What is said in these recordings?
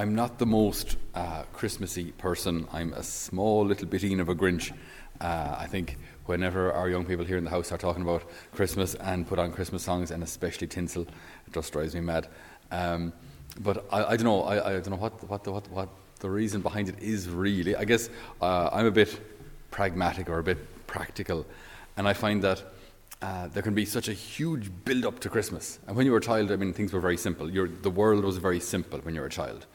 I'm not the most uh, Christmassy person. I'm a small little biteen of a Grinch. Uh, I think whenever our young people here in the house are talking about Christmas and put on Christmas songs and especially tinsel, it just drives me mad. Um, but I, I, don't know. I, I, don't know what, what, the, what, what the reason behind it is really. I guess uh, I'm a bit pragmatic or a bit practical, and I find that uh, there can be such a huge build up to Christmas. And when you were a child, I mean, things were very simple. The world was very simple when you were a child.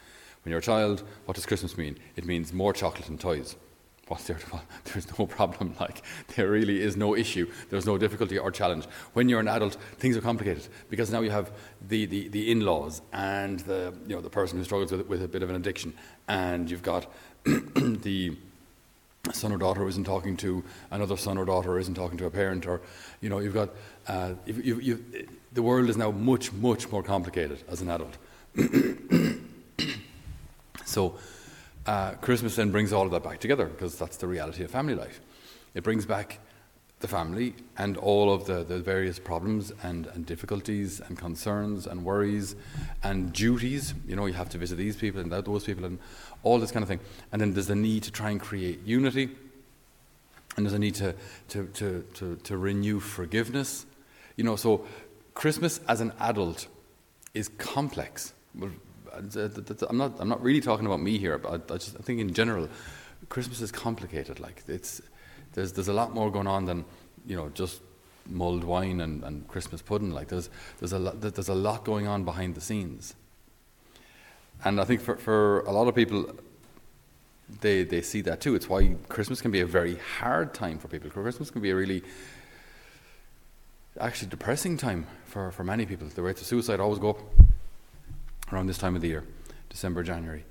When you're a child, what does Christmas mean? It means more chocolate and toys. What's there? There's no problem. Like there really is no issue. There's no difficulty or challenge. When you're an adult, things are complicated because now you have the, the, the in-laws and the you know the person who struggles with, with a bit of an addiction, and you've got the son or daughter isn't talking to another son or daughter, isn't talking to a parent, or you know, you've got uh, you, you, the world is now much, much more complicated as an adult. so, uh, Christmas then brings all of that back together because that's the reality of family life. It brings back the family and all of the, the various problems and, and difficulties and concerns and worries and duties. You know, you have to visit these people and those people and all this kind of thing. And then there's the need to try and create unity, and there's a need to, to, to, to, to renew forgiveness. You know, so Christmas as an adult is complex. Uh, I'm not, I'm not really talking about me here, but I, just I think in general, Christmas is complicated. Like it's, there's, there's a lot more going on than, you know, just mulled wine and, and Christmas pudding. Like there's, there's, a lot, there's a lot going on behind the scenes. And I think for, for a lot of people, they, they see that too. It's why Christmas can be a very hard time for people. Christmas can be a really actually depressing time for, for many people. The rates of suicide always go up around this time of the year, December, January.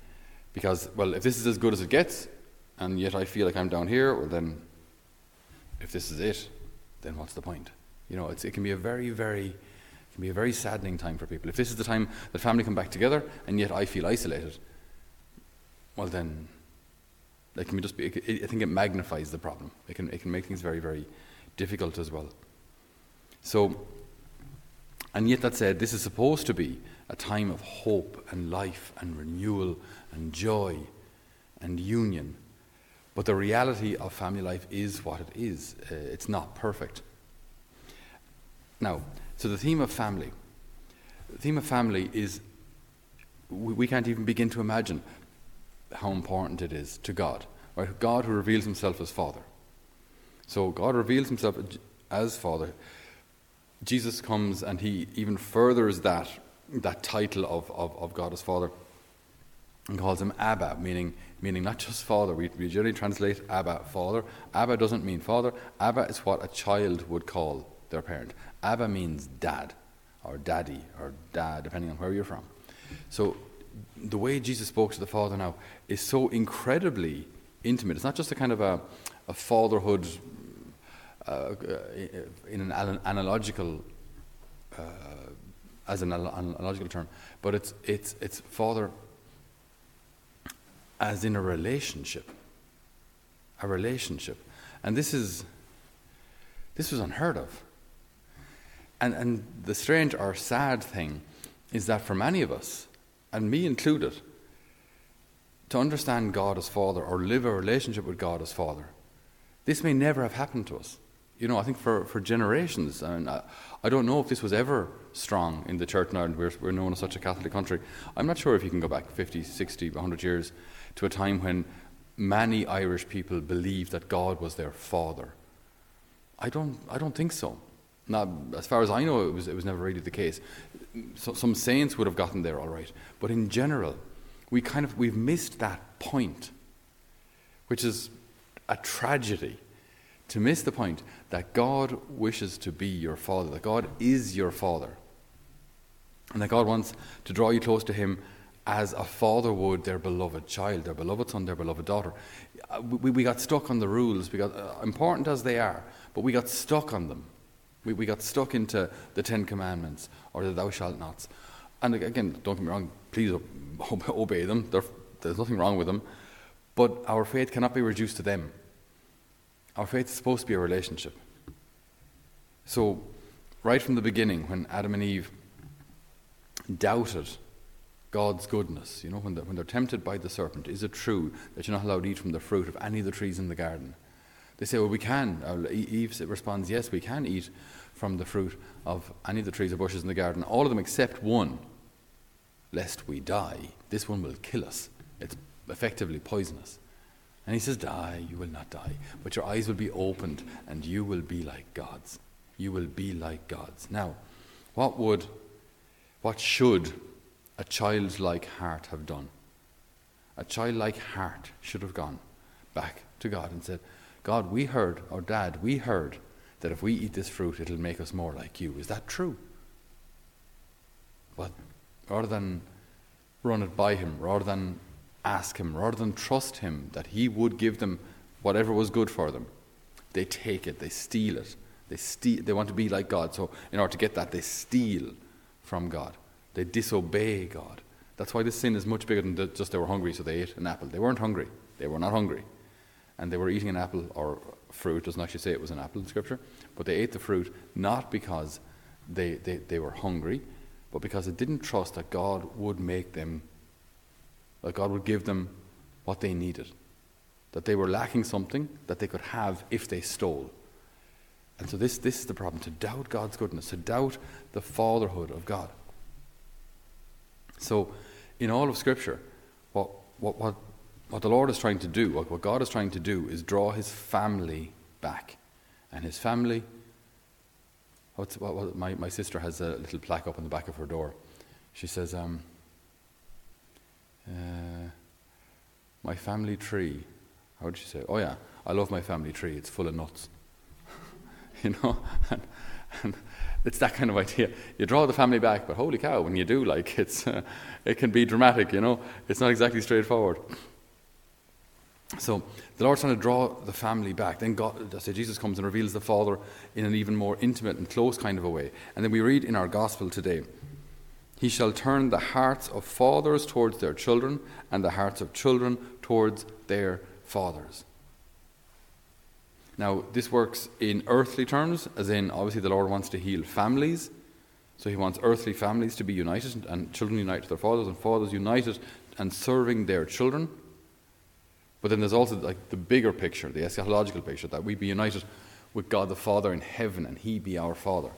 Because, well, if this is as good as it gets, and yet I feel like I'm down here, well, then if this is it, then what's the point? You know, it can be a very, very, can be a very saddening time for people. If this is the time that family come back together, and yet I feel isolated, well, then it can just be. It, I think it magnifies the problem. It can it can make things very, very difficult as well. So, and yet that said, this is supposed to be a time of hope and life and renewal and joy and union. But the reality of family life is what it is. Uh, it's not perfect. Now, so the theme of family. The theme of family is we, we can't even begin to imagine how important it is to God. Right? God who reveals himself as Father. So God reveals himself as Father. Jesus comes and he even furthers that, that title of, of, of God as Father and calls him Abba, meaning, meaning not just Father. We, we generally translate Abba, Father. Abba doesn't mean Father. Abba is what a child would call their parent. Abba means dad, or daddy, or dad, depending on where you're from. So the way Jesus spoke to the Father now is so incredibly intimate. It's not just a kind of a, a fatherhood uh, in an analogical, uh, as an analogical term, but it's, it's, it's father as in a relationship. A relationship. And this is, this was unheard of. And, and the strange or sad thing is that for many of us, and me included, to understand God as Father or live a relationship with God as Father. This may never have happened to us. You know, I think for, for generations, and I, I don't know if this was ever strong in the church in Ireland. We're, we're known as such a Catholic country. I'm not sure if you can go back 50, 60, 100 years to a time when many Irish people believed that God was their Father. I don't, I don't think so. Now, as far as I know, it was, it was never really the case. So, some saints would have gotten there all right. But in general, we kind of we've missed that point, which is a tragedy. To miss the point that God wishes to be your father, that God is your father, and that God wants to draw you close to Him as a father would their beloved child, their beloved son, their beloved daughter. Uh, we, we got stuck on the rules, we got, uh, important as they are, but we got stuck on them. We, we got stuck into the Ten Commandments or the Thou shalt nots. And again, don't get me wrong, please obey them. They're, there's nothing wrong with them. But our faith cannot be reduced to them. Our faith is supposed to be a relationship. So, right from the beginning, when Adam and Eve doubted God's goodness, you know, when they're, when they're tempted by the serpent, is it true that you're not allowed to eat from the fruit of any of the trees in the garden? They say, well, we can. Eve responds, yes, we can eat from the fruit of any of the trees or bushes in the garden, all of them except one, lest we die. This one will kill us. It's effectively poisonous. And he says, Die, you will not die, but your eyes will be opened and you will be like gods. You will be like gods. Now, what would, what should a childlike heart have done. A childlike heart should have gone back to God and said, God, we heard, or Dad, we heard that if we eat this fruit, it'll make us more like you. Is that true? But rather than run it by Him, rather than ask Him, rather than trust Him that He would give them whatever was good for them, they take it, they steal it. They, steal, they want to be like God. So, in order to get that, they steal from God. They disobey God. That's why this sin is much bigger than just they were hungry, so they ate an apple. They weren't hungry. They were not hungry. And they were eating an apple or fruit. It doesn't actually say it was an apple in Scripture. But they ate the fruit not because they, they, they were hungry, but because they didn't trust that God would make them, that God would give them what they needed. That they were lacking something that they could have if they stole. And so this, this is the problem to doubt God's goodness, to doubt the fatherhood of God. So, in all of Scripture, what, what, what, what the Lord is trying to do, what, what God is trying to do, is draw his family back. And his family, what, my, my sister has a little plaque up on the back of her door. She says, um, uh, My family tree. How would she say? Oh, yeah, I love my family tree. It's full of nuts. you know? And, and it's that kind of idea. You draw the family back, but holy cow, when you do, like, it's, uh, it can be dramatic, you know? It's not exactly straightforward. So the Lord's trying to draw the family back. Then God, say Jesus comes and reveals the Father in an even more intimate and close kind of a way. And then we read in our gospel today, He shall turn the hearts of fathers towards their children, and the hearts of children towards their fathers. Now, this works in earthly terms, as in obviously the Lord wants to heal families. So he wants earthly families to be united and children united to their fathers and fathers united and serving their children. But then there's also like the bigger picture, the eschatological picture, that we be united with God the Father in heaven and He be our Father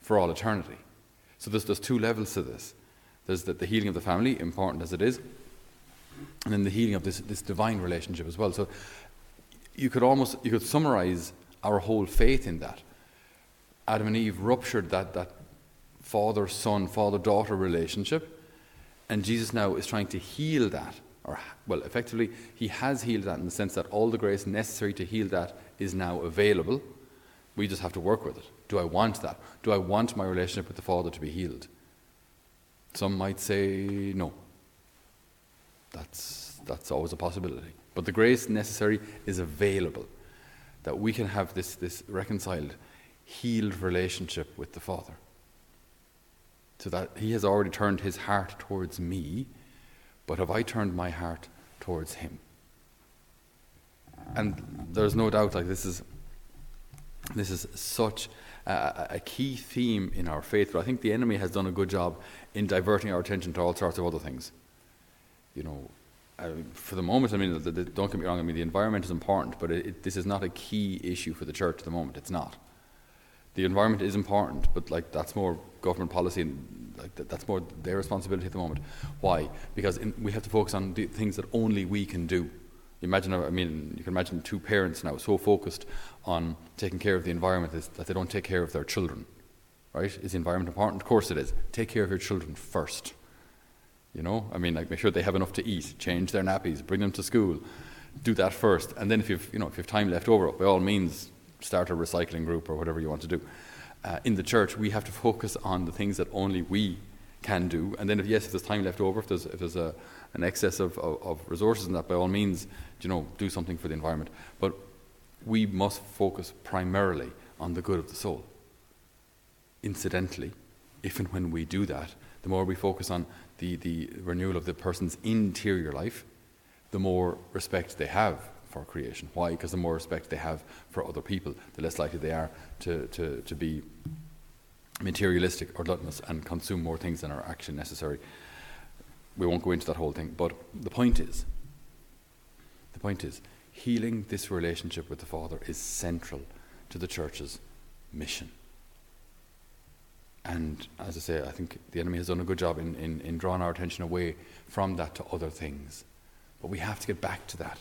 for all eternity. So there's, there's two levels to this. There's the, the healing of the family, important as it is, and then the healing of this, this divine relationship as well. So you could almost you could summarize our whole faith in that. Adam and Eve ruptured that, that father son, father daughter relationship, and Jesus now is trying to heal that. Or, well, effectively, he has healed that in the sense that all the grace necessary to heal that is now available. We just have to work with it. Do I want that? Do I want my relationship with the Father to be healed? Some might say no. That's, that's always a possibility. But the grace necessary is available that we can have this, this reconciled, healed relationship with the Father. So that He has already turned His heart towards me, but have I turned my heart towards Him? And there's no doubt, like this is, this is such a, a key theme in our faith, but I think the enemy has done a good job in diverting our attention to all sorts of other things. You know, for the moment, I mean, the, the, don't get me wrong, I mean, the environment is important, but it, it, this is not a key issue for the church at the moment. It's not. The environment is important, but like that's more government policy and like that, that's more their responsibility at the moment. Why? Because in, we have to focus on the things that only we can do. Imagine, I mean, you can imagine two parents now so focused on taking care of the environment that they don't take care of their children. Right? Is the environment important? Of course it is. Take care of your children first. You know, I mean, like make sure they have enough to eat, change their nappies, bring them to school. Do that first, and then if you've you know if you've time left over, by all means, start a recycling group or whatever you want to do. Uh, in the church, we have to focus on the things that only we can do, and then if yes, if there's time left over, if there's if there's a, an excess of, of, of resources in that, by all means, you know, do something for the environment. But we must focus primarily on the good of the soul. Incidentally, if and when we do that, the more we focus on the, the renewal of the person's interior life, the more respect they have for creation. Why? Because the more respect they have for other people, the less likely they are to, to, to be materialistic or gluttonous and consume more things than are actually necessary. We won't go into that whole thing. But the point is, the point is, healing this relationship with the Father is central to the church's mission. And as I say, I think the enemy has done a good job in, in, in drawing our attention away from that to other things. But we have to get back to that.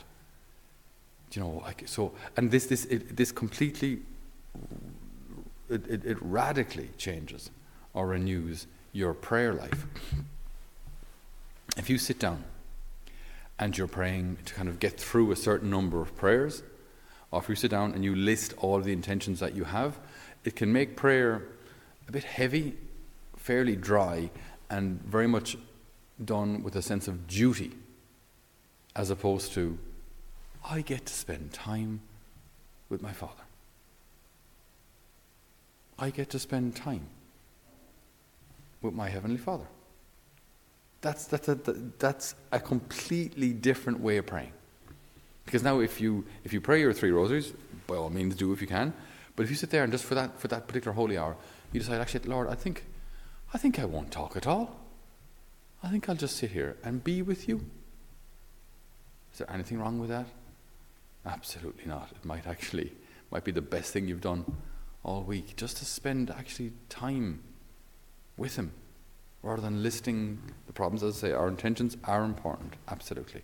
You know, like, so, and this, this, it, this completely, it, it, it radically changes or renews your prayer life. If you sit down and you're praying to kind of get through a certain number of prayers, or if you sit down and you list all the intentions that you have, it can make prayer a bit heavy, fairly dry, and very much done with a sense of duty, as opposed to, I get to spend time with my Father. I get to spend time with my Heavenly Father. That's, that's, a, that's a completely different way of praying. Because now, if you, if you pray your three rosaries, by all means do if you can, but if you sit there and just for that, for that particular holy hour, you decide, actually, Lord, I think, I think I won't talk at all. I think I'll just sit here and be with you. Is there anything wrong with that? Absolutely not. It might actually might be the best thing you've done all week, just to spend actually time with Him, rather than listing the problems. As I say, our intentions are important, absolutely.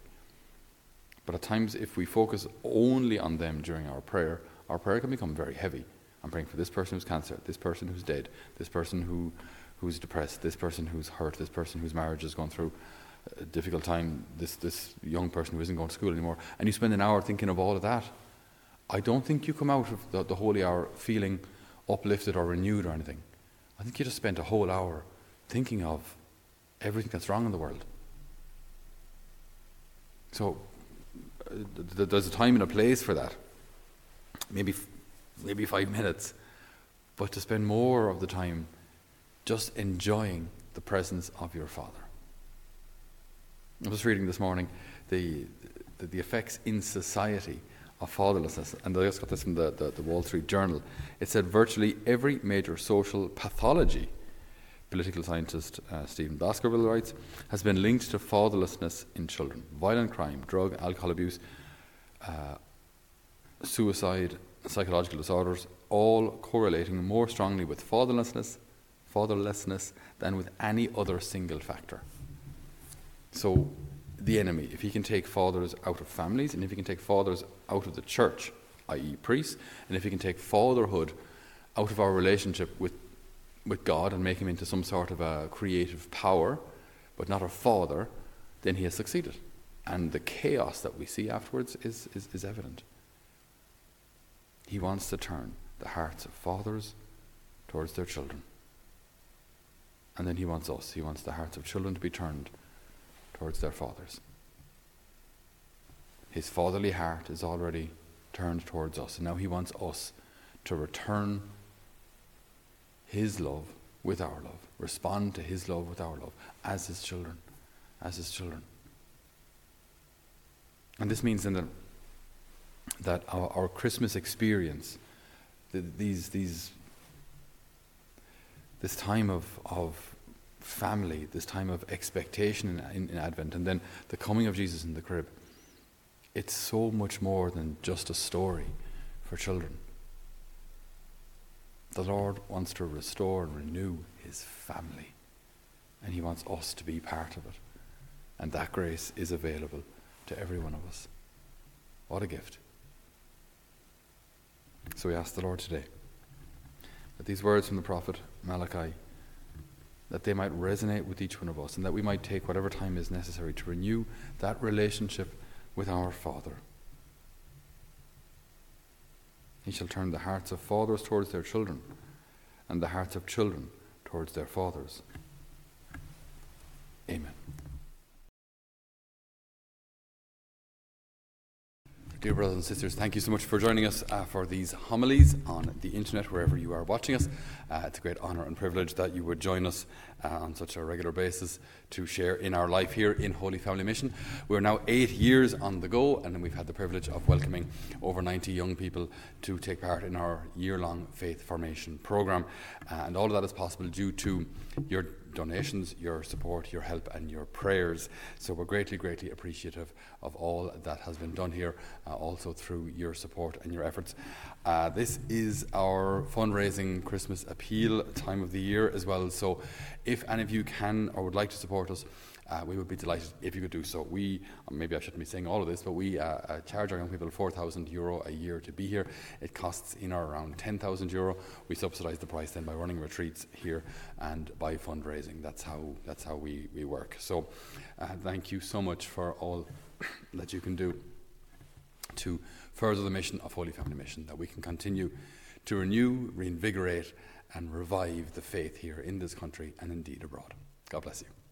But at times, if we focus only on them during our prayer, our prayer can become very heavy. I'm praying for this person who's cancer, this person who's dead, this person who, who's depressed, this person who's hurt, this person whose marriage has gone through a difficult time, this, this young person who isn't going to school anymore. And you spend an hour thinking of all of that. I don't think you come out of the, the holy hour feeling uplifted or renewed or anything. I think you just spent a whole hour thinking of everything that's wrong in the world. So uh, th- there's a time and a place for that. Maybe maybe five minutes, but to spend more of the time just enjoying the presence of your Father. I was reading this morning the, the, the effects in society of fatherlessness, and I just got this from the, the, the Wall Street Journal. It said virtually every major social pathology, political scientist uh, Stephen Baskerville writes, has been linked to fatherlessness in children. Violent crime, drug, alcohol abuse, uh, suicide, psychological disorders, all correlating more strongly with fatherlessness, fatherlessness than with any other single factor. So, the enemy, if he can take fathers out of families, and if he can take fathers out of the church, i.e., priests, and if he can take fatherhood out of our relationship with, with God and make him into some sort of a creative power, but not a father, then he has succeeded. And the chaos that we see afterwards is, is, is evident. He wants to turn the hearts of fathers towards their children. And then he wants us, he wants the hearts of children to be turned towards their fathers. His fatherly heart is already turned towards us, and now he wants us to return his love with our love, respond to his love with our love, as his children, as his children. And this means then that that our, our Christmas experience, the, these, these, this time of, of family, this time of expectation in, in, in Advent, and then the coming of Jesus in the crib, it's so much more than just a story for children. The Lord wants to restore and renew his family, and he wants us to be part of it. And that grace is available to every one of us. What a gift. So we ask the Lord today that these words from the prophet Malachi that they might resonate with each one of us and that we might take whatever time is necessary to renew that relationship with our Father. He shall turn the hearts of fathers towards their children and the hearts of children towards their fathers. Amen. Dear brothers and sisters, thank you so much for joining us uh, for these homilies on the internet, wherever you are watching us. Uh, it's a great honour and privilege that you would join us uh, on such a regular basis to share in our life here in Holy Family Mission. We're now eight years on the go, and we've had the privilege of welcoming over 90 young people to take part in our year long faith formation programme. Uh, and all of that is possible due to your donations, your support, your help, and your prayers. So we're greatly, greatly appreciative of all that has been done here, uh, also through your support and your efforts. Uh, this is our fundraising Christmas appeal time of the year as well. So if any of you can or would like to support us, uh, we would be delighted if you could do so. We, maybe I shouldn't be saying all of this, but we uh, uh, charge our young people 4,000 euro a year to be here. It costs in or around 10,000 euro. We subsidise the price then by running retreats here and by fundraising. That's how, that's how we, we work. So uh, thank you so much for all that you can do to further the mission of Holy Family Mission, that we can continue to renew, reinvigorate, and revive the faith here in this country and indeed abroad. God bless you.